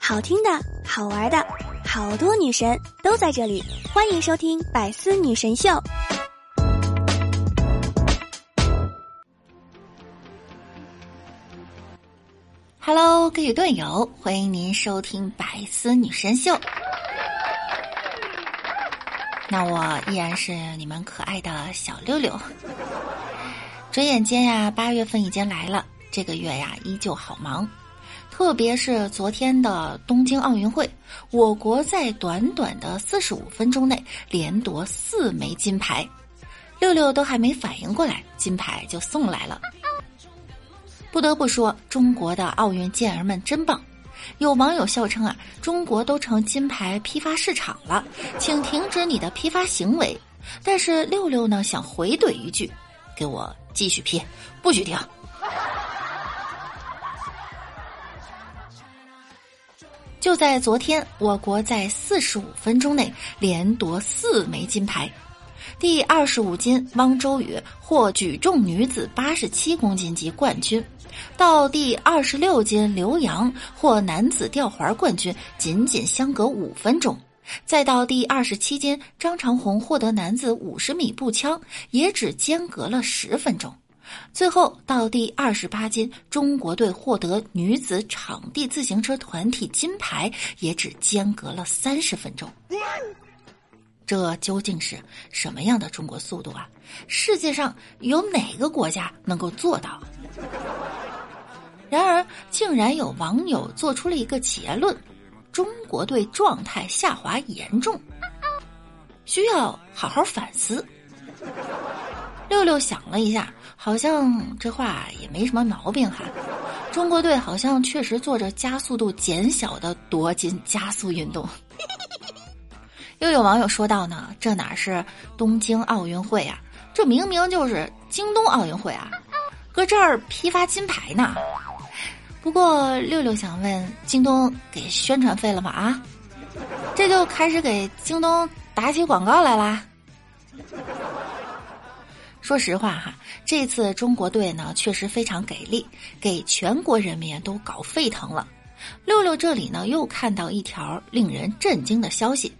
好听的，好玩的，好多女神都在这里，欢迎收听《百思女神秀》。Hello，各位队友，欢迎您收听《百思女神秀》。那我依然是你们可爱的小六六。转眼间呀，八月份已经来了，这个月呀依旧好忙。特别是昨天的东京奥运会，我国在短短的四十五分钟内连夺四枚金牌，六六都还没反应过来，金牌就送来了。不得不说，中国的奥运健儿们真棒！有网友笑称啊，中国都成金牌批发市场了，请停止你的批发行为。但是六六呢，想回怼一句：给我继续批，不许停！就在昨天，我国在四十五分钟内连夺四枚金牌。第二十五金汪周雨获举重女子八十七公斤级冠军，到第二十六金刘洋获男子吊环冠军，仅仅相隔五分钟；再到第二十七金张长虹获得男子五十米步枪，也只间隔了十分钟。最后到第二十八金，中国队获得女子场地自行车团体金牌，也只间隔了三十分钟。这究竟是什么样的中国速度啊？世界上有哪个国家能够做到？然而，竟然有网友做出了一个结论：中国队状态下滑严重，需要好好反思。六六想了一下。好像这话也没什么毛病哈，中国队好像确实做着加速度减小的夺金加速运动。又有网友说到呢，这哪是东京奥运会啊，这明明就是京东奥运会啊，搁这儿批发金牌呢。不过六六想问，京东给宣传费了吗？啊，这就开始给京东打起广告来啦。说实话哈，这次中国队呢确实非常给力，给全国人民都搞沸腾了。六六这里呢又看到一条令人震惊的消息：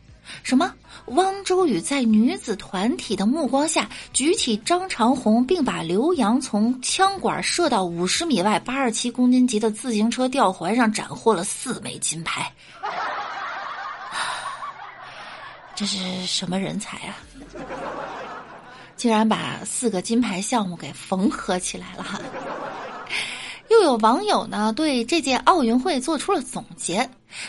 什么？汪周雨在女子团体的目光下举起张长虹，并把刘洋从枪管射到五十米外八十七公斤级的自行车吊环上斩获了四枚金牌。这是什么人才啊？竟然把四个金牌项目给缝合起来了，又有网友呢对这届奥运会做出了总结，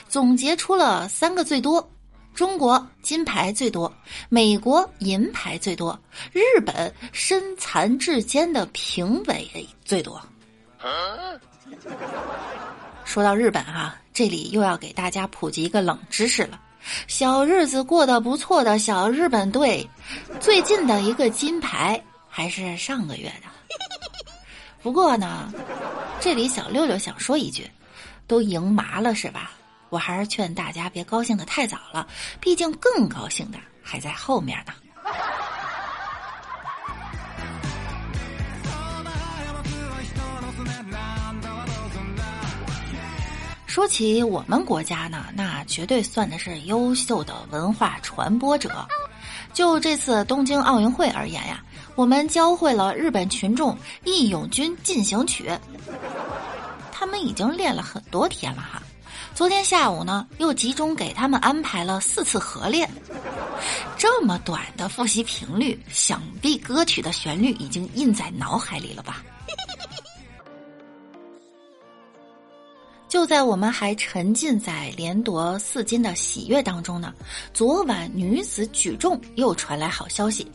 总结出了三个最多：中国金牌最多，美国银牌最多，日本身残志坚的评委最多。说到日本哈，这里又要给大家普及一个冷知识了。小日子过得不错的小日本队，最近的一个金牌还是上个月的。不过呢，这里小六六想说一句，都赢麻了是吧？我还是劝大家别高兴的太早了，毕竟更高兴的还在后面呢。说起我们国家呢，那绝对算的是优秀的文化传播者。就这次东京奥运会而言呀，我们教会了日本群众《义勇军进行曲》，他们已经练了很多天了哈。昨天下午呢，又集中给他们安排了四次合练。这么短的复习频率，想必歌曲的旋律已经印在脑海里了吧。就在我们还沉浸在连夺四金的喜悦当中呢，昨晚女子举重又传来好消息，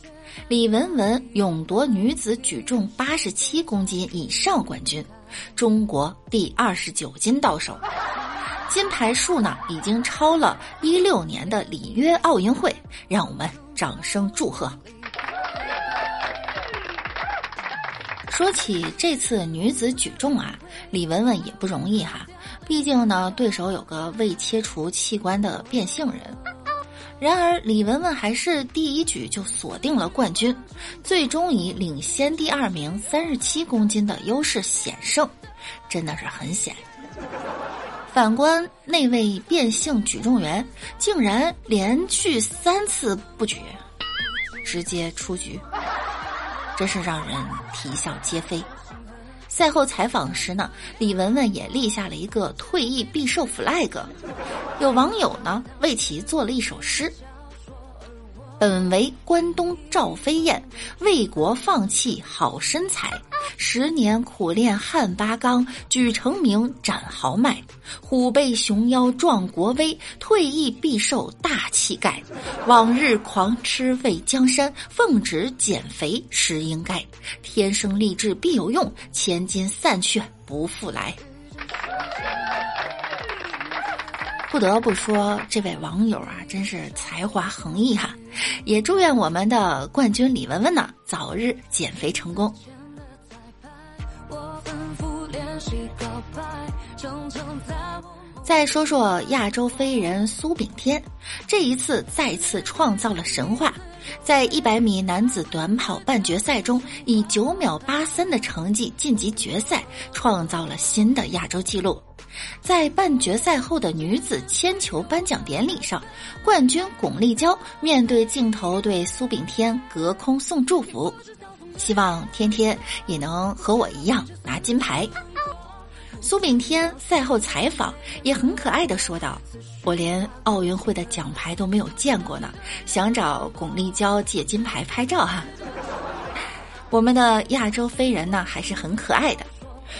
李雯雯勇夺女子举重八十七公斤以上冠军，中国第二十九金到手，金牌数呢已经超了一六年的里约奥运会，让我们掌声祝贺。说起这次女子举重啊，李雯雯也不容易哈。毕竟呢，对手有个未切除器官的变性人。然而，李雯雯还是第一局就锁定了冠军，最终以领先第二名三十七公斤的优势险胜，真的是很险。反观那位变性举重员，竟然连续三次不举，直接出局，真是让人啼笑皆非。赛后采访时呢，李文文也立下了一个退役必瘦 flag，有网友呢为其做了一首诗。本为关东赵飞燕，为国放弃好身材。十年苦练汉八纲，举成名斩豪迈。虎背熊腰壮国威，退役必瘦大气概。往日狂吃为江山，奉旨减肥实应该。天生丽质必有用，千金散去不复来。不得不说，这位网友啊，真是才华横溢哈！也祝愿我们的冠军李雯雯呢，早日减肥成功。再说说亚洲飞人苏炳添，这一次再次创造了神话，在一百米男子短跑半决赛中，以九秒八三的成绩晋级决赛，创造了新的亚洲纪录。在半决赛后的女子铅球颁奖典礼上，冠军巩立姣面对镜头对苏炳添隔空送祝福，希望天天也能和我一样拿金牌。苏炳添赛后采访也很可爱的说道：“我连奥运会的奖牌都没有见过呢，想找巩立姣借金牌拍照哈。”我们的亚洲飞人呢还是很可爱的，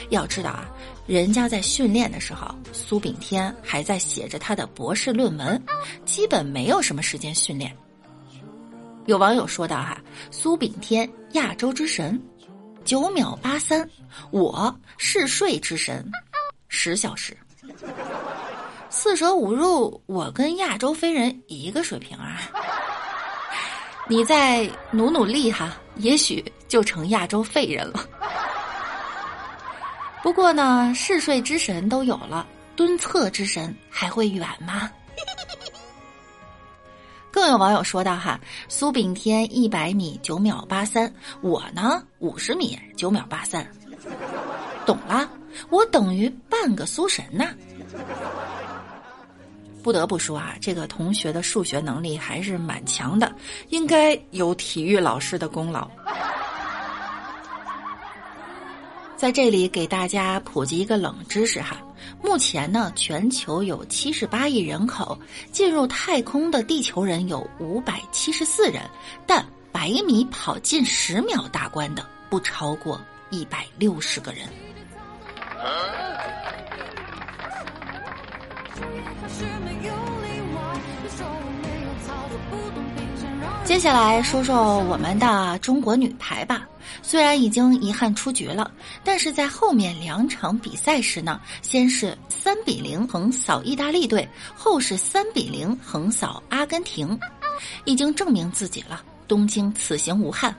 要知道啊。人家在训练的时候，苏炳添还在写着他的博士论文，基本没有什么时间训练。有网友说道：“哈，苏炳添亚洲之神，九秒八三，我嗜睡之神，十小时，四舍五入，我跟亚洲飞人一个水平啊！你再努努力哈，也许就成亚洲废人了。”不过呢，嗜睡之神都有了，蹲厕之神还会远吗？更有网友说道：“哈，苏炳添一百米九秒八三，我呢五十米九秒八三，懂了，我等于半个苏神呐。”不得不说啊，这个同学的数学能力还是蛮强的，应该有体育老师的功劳。在这里给大家普及一个冷知识哈，目前呢，全球有七十八亿人口，进入太空的地球人有五百七十四人，但百米跑进十秒大关的不超过一百六十个人。接下来说说我们的中国女排吧。虽然已经遗憾出局了，但是在后面两场比赛时呢，先是三比零横扫意大利队，后是三比零横扫阿根廷，已经证明自己了。东京此行无憾。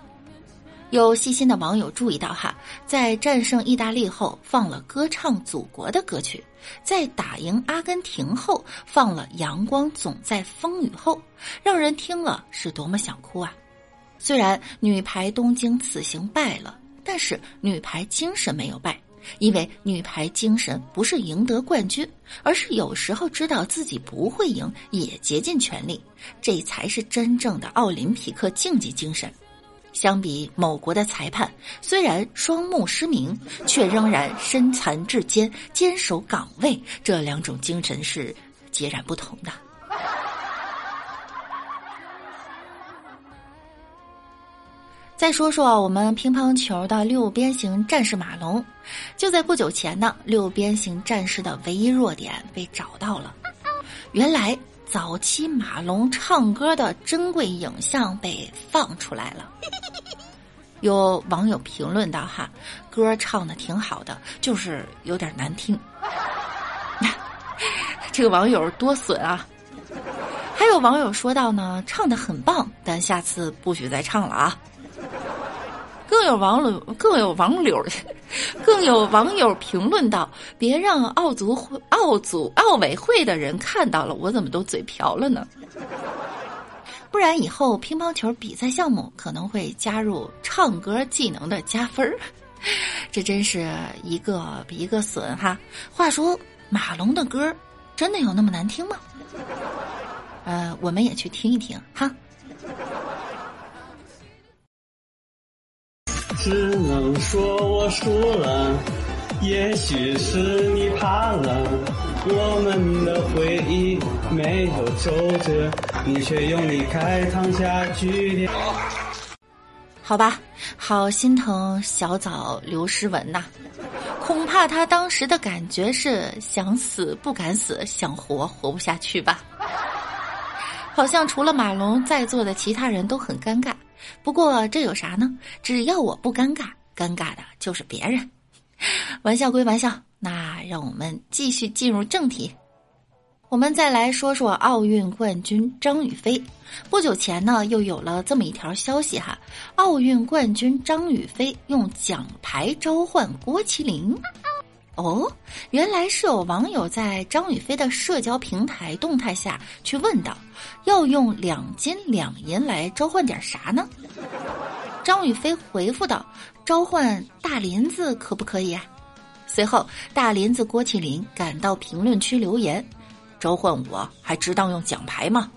有细心的网友注意到哈，在战胜意大利后放了歌唱祖国的歌曲，在打赢阿根廷后放了《阳光总在风雨后》，让人听了是多么想哭啊！虽然女排东京此行败了，但是女排精神没有败，因为女排精神不是赢得冠军，而是有时候知道自己不会赢也竭尽全力，这才是真正的奥林匹克竞技精神。相比某国的裁判，虽然双目失明，却仍然身残志坚，坚守岗位。这两种精神是截然不同的。再说说我们乒乓球的六边形战士马龙，就在不久前呢，六边形战士的唯一弱点被找到了，原来。早期马龙唱歌的珍贵影像被放出来了，有网友评论道：“哈，歌唱的挺好的，就是有点难听。”这个网友多损啊！还有网友说到呢，唱的很棒，但下次不许再唱了啊。更有网友，更有网友，更有网友评论道：“别让奥组会、奥组、奥委会的人看到了，我怎么都嘴瓢了呢？不然以后乒乓球比赛项目可能会加入唱歌技能的加分儿。这真是一个比一个损哈。话说马龙的歌真的有那么难听吗？呃，我们也去听一听哈。只能说我输了，也许是你怕了。我们的回忆没有皱褶，你却用离开烫下句点。好吧，好心疼小枣刘诗雯呐，恐怕他当时的感觉是想死不敢死，想活活不下去吧。好像除了马龙，在座的其他人都很尴尬。不过这有啥呢？只要我不尴尬，尴尬的就是别人。玩笑归玩笑，那让我们继续进入正题。我们再来说说奥运冠军张雨霏。不久前呢，又有了这么一条消息哈：奥运冠军张雨霏用奖牌召唤郭麒麟。哦，原来是有网友在张雨霏的社交平台动态下去问道：“要用两金两银来召唤点啥呢？”张雨霏回复道：“召唤大林子可不可以啊？”随后，大林子郭麒麟赶到评论区留言：“召唤我还值当用奖牌吗？”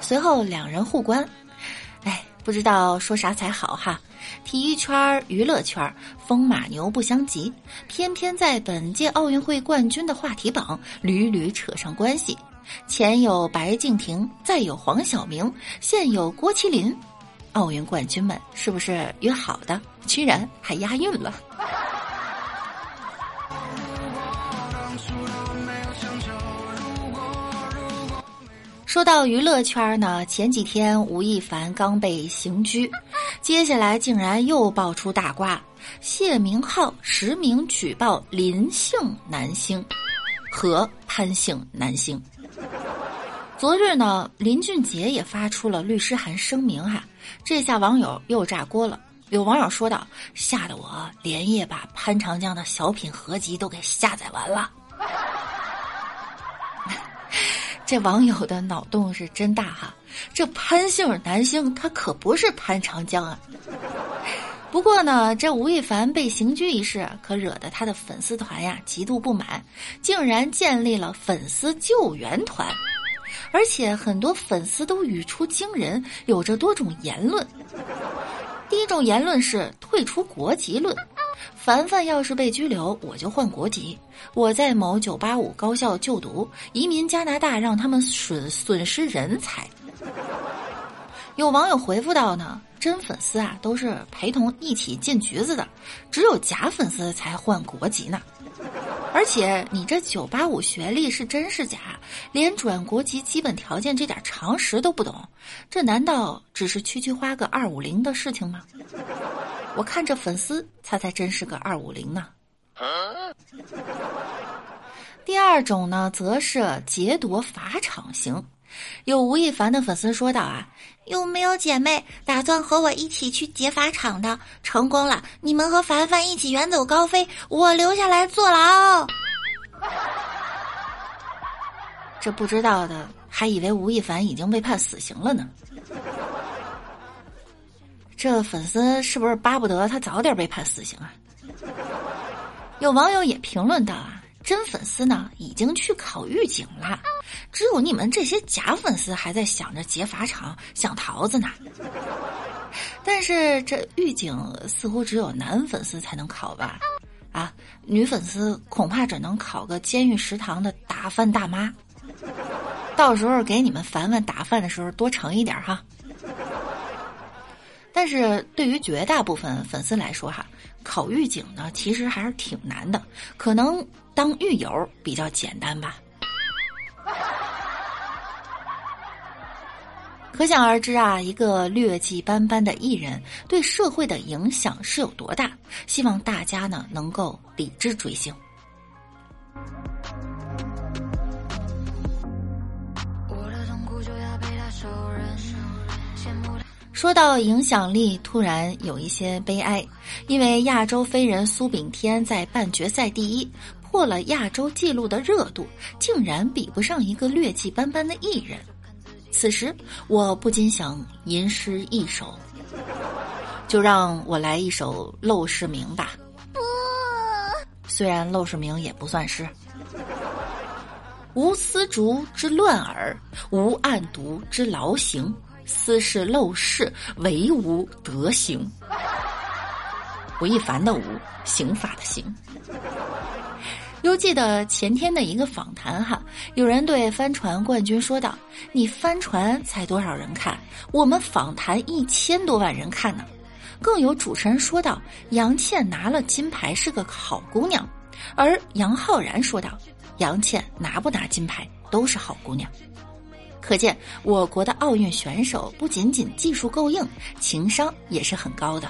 随后两人互关，哎，不知道说啥才好哈。体育圈、娱乐圈风马牛不相及，偏偏在本届奥运会冠军的话题榜屡屡扯上关系。前有白敬亭，再有黄晓明，现有郭麒麟，奥运冠军们是不是约好的？居然还押韵了！说到娱乐圈呢，前几天吴亦凡刚被刑拘，接下来竟然又爆出大瓜，谢明浩实名举报林姓男星和潘姓男星。昨日呢，林俊杰也发出了律师函声明哈，这下网友又炸锅了。有网友说道：“吓得我连夜把潘长江的小品合集都给下载完了。”这网友的脑洞是真大哈！这潘姓男星他可不是潘长江啊。不过呢，这吴亦凡被刑拘一事可惹得他的粉丝团呀极度不满，竟然建立了粉丝救援团，而且很多粉丝都语出惊人，有着多种言论。第一种言论是退出国籍论。凡凡要是被拘留，我就换国籍。我在某九八五高校就读，移民加拿大让他们损损失人才。有网友回复道呢，真粉丝啊都是陪同一起进局子的，只有假粉丝才换国籍呢。而且你这九八五学历是真是假？连转国籍基本条件这点常识都不懂，这难道只是区区花个二五零的事情吗？我看这粉丝，他才真是个二五零呢。第二种呢，则是劫夺法场型。有吴亦凡的粉丝说道啊，有没有姐妹打算和我一起去劫法场的？成功了，你们和凡凡一起远走高飞，我留下来坐牢。这不知道的还以为吴亦凡已经被判死刑了呢。这粉丝是不是巴不得他早点被判死刑啊？有网友也评论道啊，真粉丝呢已经去考狱警了，只有你们这些假粉丝还在想着劫法场、想桃子呢。但是这狱警似乎只有男粉丝才能考吧？啊，女粉丝恐怕只能考个监狱食堂的打饭大妈。到时候给你们凡凡打饭的时候多盛一点哈。但是对于绝大部分粉丝来说，哈，考狱警呢其实还是挺难的，可能当狱友比较简单吧。可想而知啊，一个劣迹斑斑的艺人对社会的影响是有多大？希望大家呢能够理智追星。说到影响力，突然有一些悲哀，因为亚洲飞人苏炳添在半决赛第一，破了亚洲纪录的热度，竟然比不上一个劣迹斑斑的艺人。此时，我不禁想吟诗一首：就让我来一首《陋室铭》吧。虽然《陋室铭》也不算诗。无丝竹之乱耳，无案牍之劳形。斯是陋室，惟吾德行。吴亦凡的吴，刑法的刑。犹记得前天的一个访谈哈，有人对帆船冠军说道：“你帆船才多少人看？我们访谈一千多万人看呢。”更有主持人说道：“杨倩拿了金牌是个好姑娘。”而杨浩然说道：“杨倩拿不拿金牌都是好姑娘。”可见我国的奥运选手不仅仅技术够硬，情商也是很高的。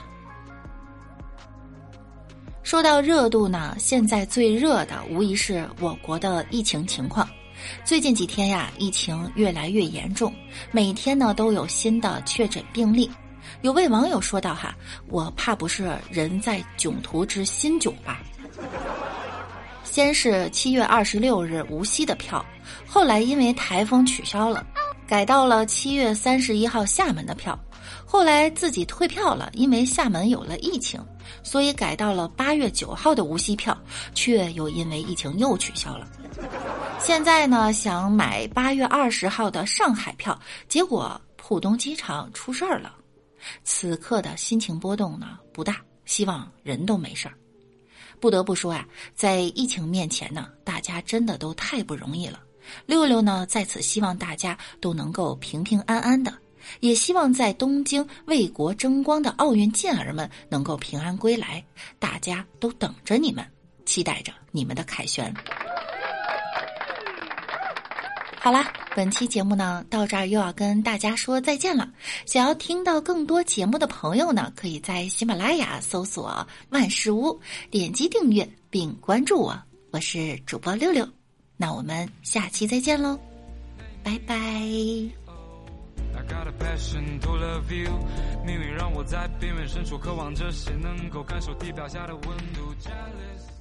说到热度呢，现在最热的无疑是我国的疫情情况。最近几天呀，疫情越来越严重，每天呢都有新的确诊病例。有位网友说道：“哈，我怕不是人在囧途之新囧吧？”先是七月二十六日无锡的票，后来因为台风取消了，改到了七月三十一号厦门的票。后来自己退票了，因为厦门有了疫情，所以改到了八月九号的无锡票，却又因为疫情又取消了。现在呢，想买八月二十号的上海票，结果浦东机场出事儿了。此刻的心情波动呢不大，希望人都没事儿。不得不说啊，在疫情面前呢，大家真的都太不容易了。六六呢，在此希望大家都能够平平安安的，也希望在东京为国争光的奥运健儿们能够平安归来。大家都等着你们，期待着你们的凯旋。好啦，本期节目呢，到这儿又要跟大家说再见了。想要听到更多节目的朋友呢，可以在喜马拉雅搜索“万事屋”，点击订阅并关注我。我是主播六六，那我们下期再见喽，拜拜。I got a passion to love you，命运让我在边缘深处渴望着谁能够感受地表下的温度。Jealous